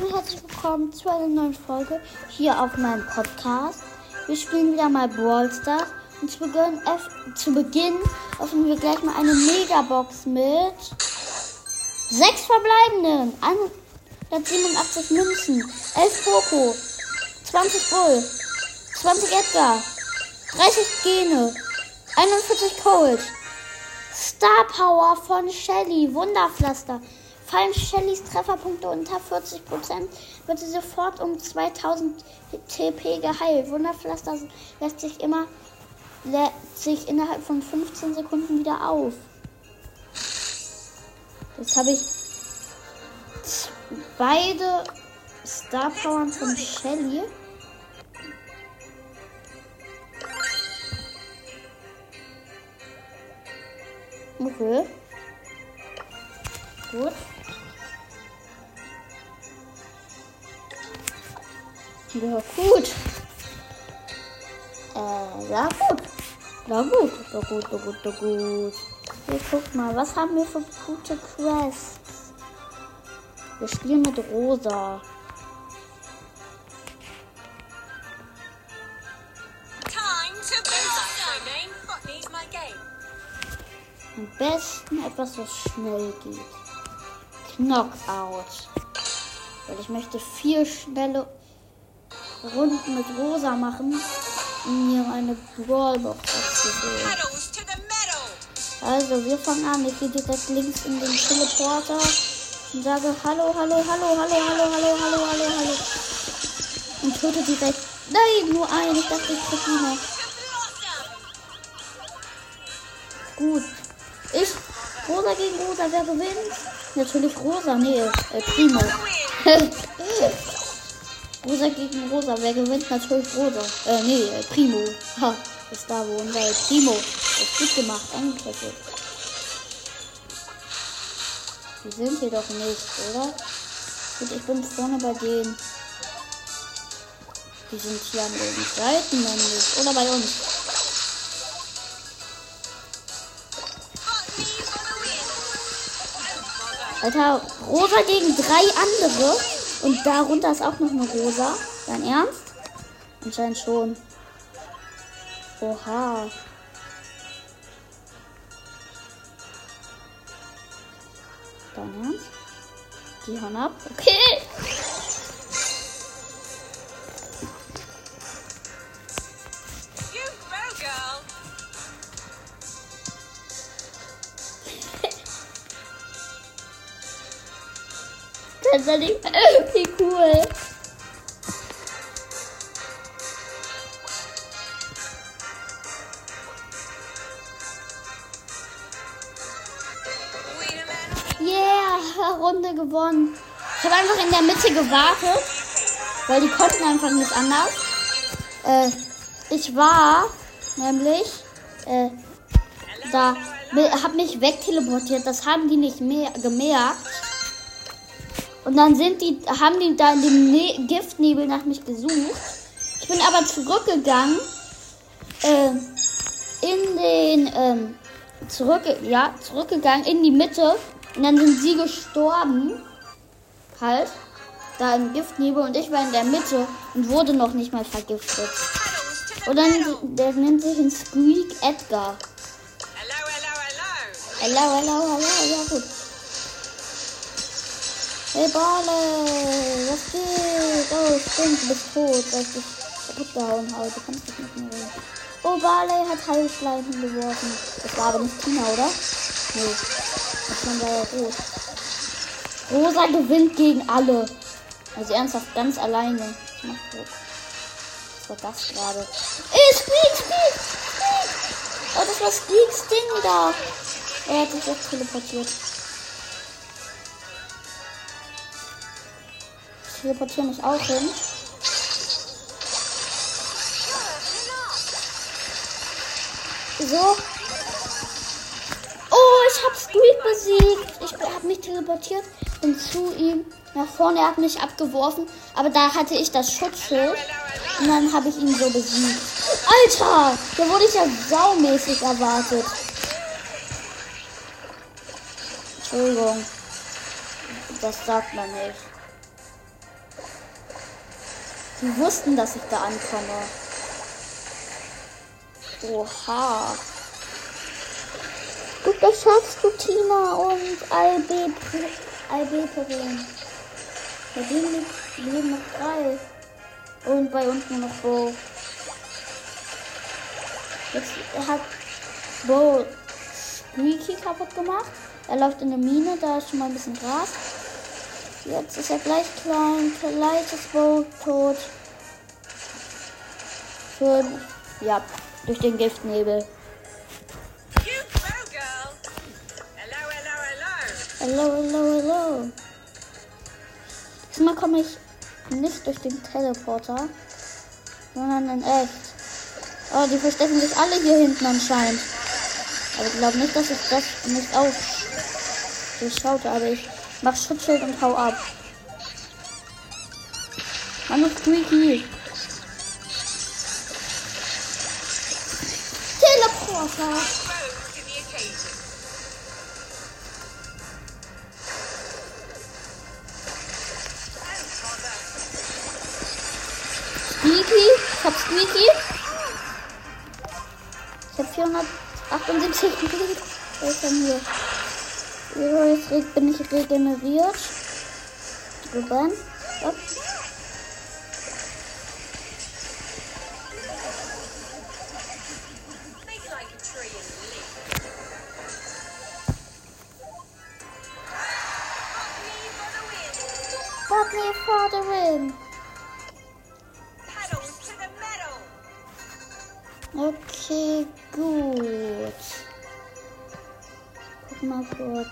und herzlich willkommen zu einer neuen Folge hier auf meinem Podcast. Wir spielen wieder mal Brawl Stars und zu Beginn, öff- zu Beginn öffnen wir gleich mal eine Megabox mit sechs verbleibenden, 187 Münzen, 11 Poco, 20 Bull, 20 Edgar, 30 Gene, 41 Cold, Star Power von Shelly, Wunderpflaster. Fallen Shellys Trefferpunkte unter 40%, wird sie sofort um 2000 TP geheilt. Wunderpflaster lässt sich immer lädt sich innerhalb von 15 Sekunden wieder auf. Jetzt habe ich beide Star Powern von Shelly. Okay. Gut. Ja, gut. Äh, ja, gut. Ja, gut. Ja, gut, ja, gut, ja, gut. Hier, guck mal, was haben wir für gute Quests? Wir spielen mit Rosa. Am besten etwas, was schnell geht. Knockout. Weil ich möchte vier schnelle Runden mit Rosa machen, um mir eine Brawlbox abzuholen. Also, wir fangen an. Ich gehe direkt links in den Teleporter und sage Hallo, hallo, hallo, hallo, hallo, hallo, hallo, hallo, hallo. Und töte direkt. Nein, nur einen. Ich dachte, ich krieg ihn. Gut. Ich. Rosa gegen Rosa. Wer gewinnt? Natürlich Rosa. Nee, äh, Primo. Rosa gegen Rosa. Wer gewinnt? Natürlich Rosa. Äh, nee, äh, Primo. Ha, ist da wo unser Primo. Ist gut gemacht, angekriegt. Die sind hier doch nicht, oder? Gut, ich bin vorne bei denen. Die sind hier an den Seiten nämlich. Oder bei uns. Alter, Rosa gegen drei andere. Und darunter ist auch noch eine Rosa. Dein Ernst? Anscheinend schon. Oha. Dein Ernst? Die hauen ab. Okay. Das ist nicht. Wie cool. Yeah, Runde gewonnen. Ich habe einfach in der Mitte gewartet, weil die konnten einfach nicht anders. Äh, ich war nämlich äh, da, habe mich wegteleportiert. Das haben die nicht mehr gemerkt. Und dann sind die, haben die da in dem ne Giftnebel nach mich gesucht. Ich bin aber zurückgegangen äh, in den ähm, zurück, ja, zurückgegangen in die Mitte und dann sind sie gestorben. Halt. Da im Giftnebel und ich war in der Mitte und wurde noch nicht mal vergiftet. Und dann, der nennt sich ein Squeak Edgar. Hello, hello, hello. Hello, hello, hello, ja gut. Hey Barley, was geht? Oh, stimmt, du bist tot, weil ich dich kaputt gehauen habe. Du kannst dich nicht mehr reden. Oh, Barley hat Heilschleifen geworfen. Das war aber nicht Tina, oder? Nee, das war ja rot. Rosa gewinnt gegen alle. Also ernsthaft, ganz alleine. Ich mach rot. Was war das gerade? Ey, Squeak, Squeak, Squeak! Oh, das war Squeaks Ding da. Er hat sich jetzt teleportiert. Teleportiere mich auch hin. So. Oh, ich habe Squeak besiegt. Ich habe mich teleportiert, bin zu ihm nach vorne. Er hat mich abgeworfen, aber da hatte ich das Schutzschild. Und dann habe ich ihn so besiegt. Alter, da wurde ich ja saumäßig erwartet. Entschuldigung. Das sagt man nicht. Die wussten, dass ich da ankomme. Oha. Gut, das schaffst du, Tina und Albe Albeterin. Bei denen leben noch drei. Und bei uns nur noch Bo. Jetzt hat Bo Squeaky kaputt gemacht. Er läuft in der Mine, da ist schon mal ein bisschen Gras. Jetzt ist er gleich klein, leichtes Bo tot. Fünf. Ja, durch den Giftnebel. Hello, hello, hello. Diesmal komme ich nicht durch den Teleporter, sondern in echt. Oh, die verstecken sich alle hier hinten anscheinend. Aber ich glaube nicht, dass ich das nicht auch durchschaute, aber ich mach Schutzschild und hau ab. Mann, ist Squeaky. Teleporter. Squeaky. Ich hab Squeaky. Ich hab 478 gekriegt. Wer ist denn hier? Jetzt bin ich regeneriert. Drüben. Mal kurz.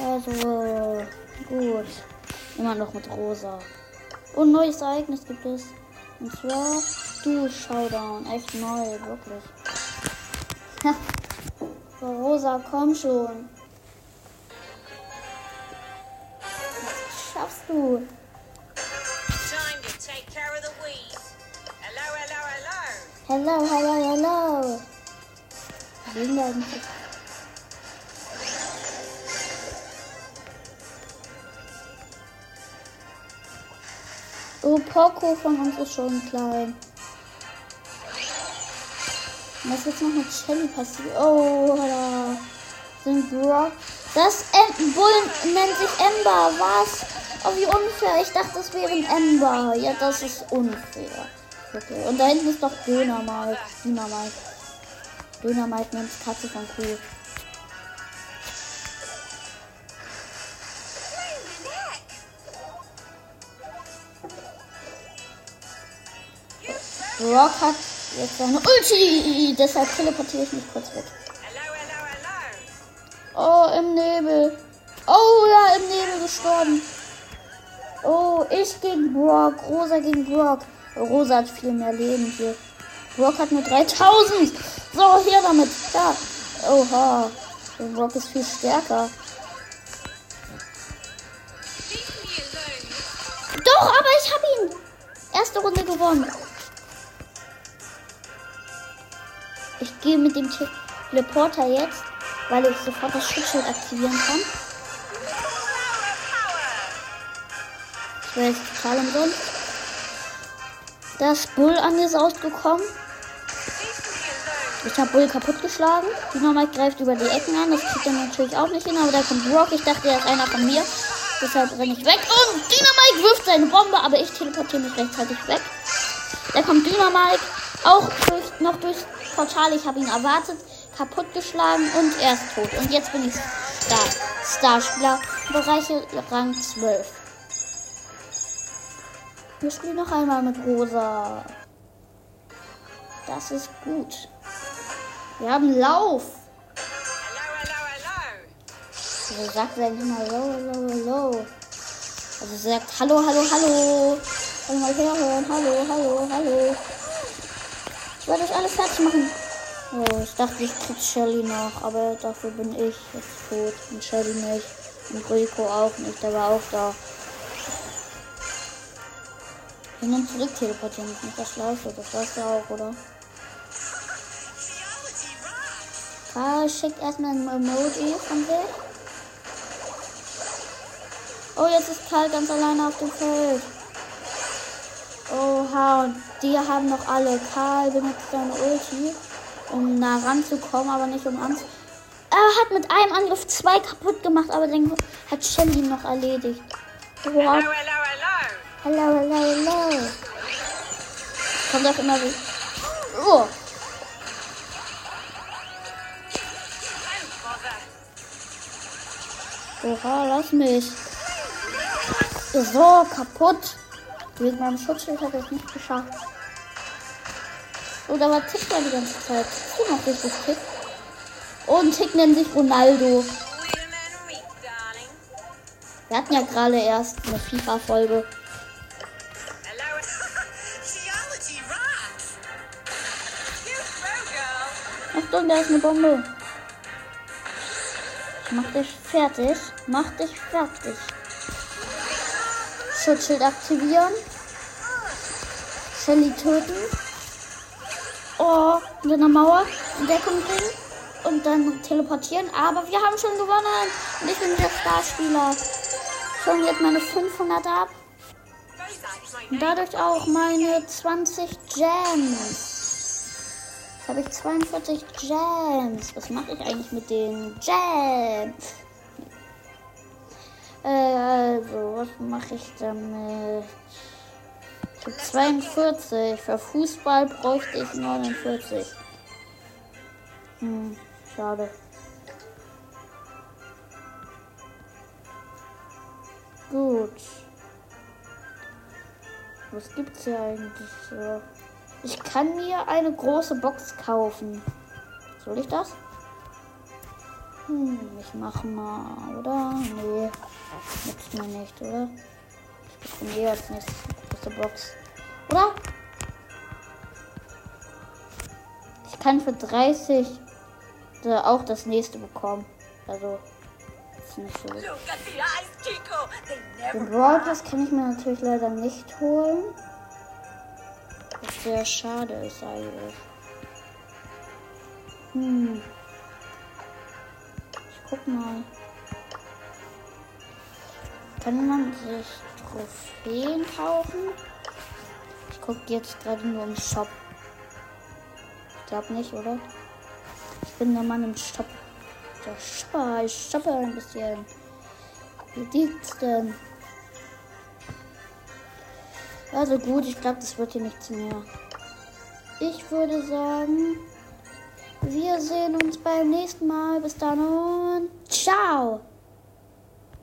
Also, gut. Immer noch mit Rosa. Und neues Ereignis gibt es. Und zwar du Showdown. Echt neu, wirklich. Rosa, komm schon. Das schaffst du. Hello, hello, hello. Wen? Oh, Poco von uns ist schon klein. Was ist jetzt noch mit Shelly passiert? Oh, da sind Brock. Das em Bullen nennt sich Ember. Was? Oh, wie unfair. Ich dachte, es wären Ember. Ja, das ist unfair. Okay. Und da hinten ist doch Dynamite. Dynamite. Dynamite nennt Katze von Kuh. Brock hat jetzt seine Ulti. Deshalb teleportiere ich mich kurz weg. Oh, im Nebel. Oh ja, im Nebel gestorben. Oh, ich gegen Brock. Rosa gegen Brock. Rosa hat viel mehr Leben hier. Brock hat nur 3000. So, hier damit. Da. Oha. Der Brock ist viel stärker. Doch, aber ich habe ihn. Erste Runde gewonnen. Ich gehe mit dem Teleporter jetzt, weil ich sofort das Schutzschild aktivieren kann. Ich jetzt total umsonst. Da ist Bull angesaust gekommen. Leave me alone. Ich habe Bull kaputtgeschlagen. Dynamite greift über die Ecken an. Das kriegt er natürlich auch nicht hin. Aber da kommt Brock. Ich dachte, er ist einer von mir. Deshalb renne ich weg. Und Dynamite wirft seine Bombe. Aber ich teleportiere mich rechtzeitig weg. Da kommt Dynamite. Auch durch, noch durchs Portal. Ich habe ihn erwartet. Kaputtgeschlagen. Und er ist tot. Und jetzt bin ich Star. Starspieler. Bereiche Rang 12. Wir spielen noch einmal mit Rosa. Das ist gut. Wir haben Lauf. Hello. Also sagt er nicht mal hello, hello, hello. Also sagt hallo, hallo, hallo. Hallo mal herhören. Hallo, hallo, hallo. Ich werde euch alles fertig machen. Oh, ich dachte, ich krieg Shelly noch, aber dafür bin ich jetzt tot. Und Shelly nicht. Und Rico auch nicht, der war auch da. Hin und zurück teleportieren ist nicht das Schlauste, das weißt du auch, oder? Karl schickt erstmal ein Emoji von sich. Oh, jetzt ist Karl ganz alleine auf dem Feld. Oha, und die haben noch alle. Karl benutzt seine Ulti, um nah ranzukommen, aber nicht um an. Er hat mit einem Angriff zwei kaputt gemacht, aber den hat Shelly noch erledigt. Hello, Wow. hello, hello. Hello, hello, hello. Kommt auch immer wie. Oh, Oha, lass mich. So, kaputt. Wegen meinem Schutzschild hat er es nicht geschafft. Oder war Tick da die ganze Zeit? Du noch richtig Tick? Und Tick nennt sich Ronaldo. Wir hatten ja gerade erst eine FIFA-Folge. Achtung, da ist eine Bombe. Mach dich fertig. Mach dich fertig. Schutzschild aktivieren. Shelly töten. Oh, mit einer Mauer Deckung bringen. Und dann teleportieren. Aber wir haben schon gewonnen. Und ich bin der Starspieler. Schon jetzt meine 500 ab. Und dadurch auch meine 20 Gems. Habe ich 42 Gems. Was mache ich eigentlich mit den Gems? Äh, also, was mache ich damit? Ich habe 42. Für Fußball bräuchte ich 49. Hm, schade. Gut. Was gibt's hier eigentlich so? Ich kann mir eine große Box kaufen. Soll ich das? Hm, ich mach mal, oder? Nee, nützt mir nicht, oder? Ich bekomme eh als nächstes eine große Box. Oder? Ich kann für 30 da auch das nächste bekommen. Also, ist nicht so. Den Pass kann ich mir natürlich leider nicht holen. Sehr schade ist eigentlich. Hm. Ich guck mal. Kann man sich Trophäen kaufen? Ich guck jetzt gerade nur im Shop. Ich glaube nicht, oder? Ich bin der Mann im Shop. Der Shopper, ich shoppe ein bisschen. Wie liegt's denn? Also gut, ich glaube, das wird hier nichts mehr. Ich würde sagen, wir sehen uns beim nächsten Mal. Bis dann und ciao!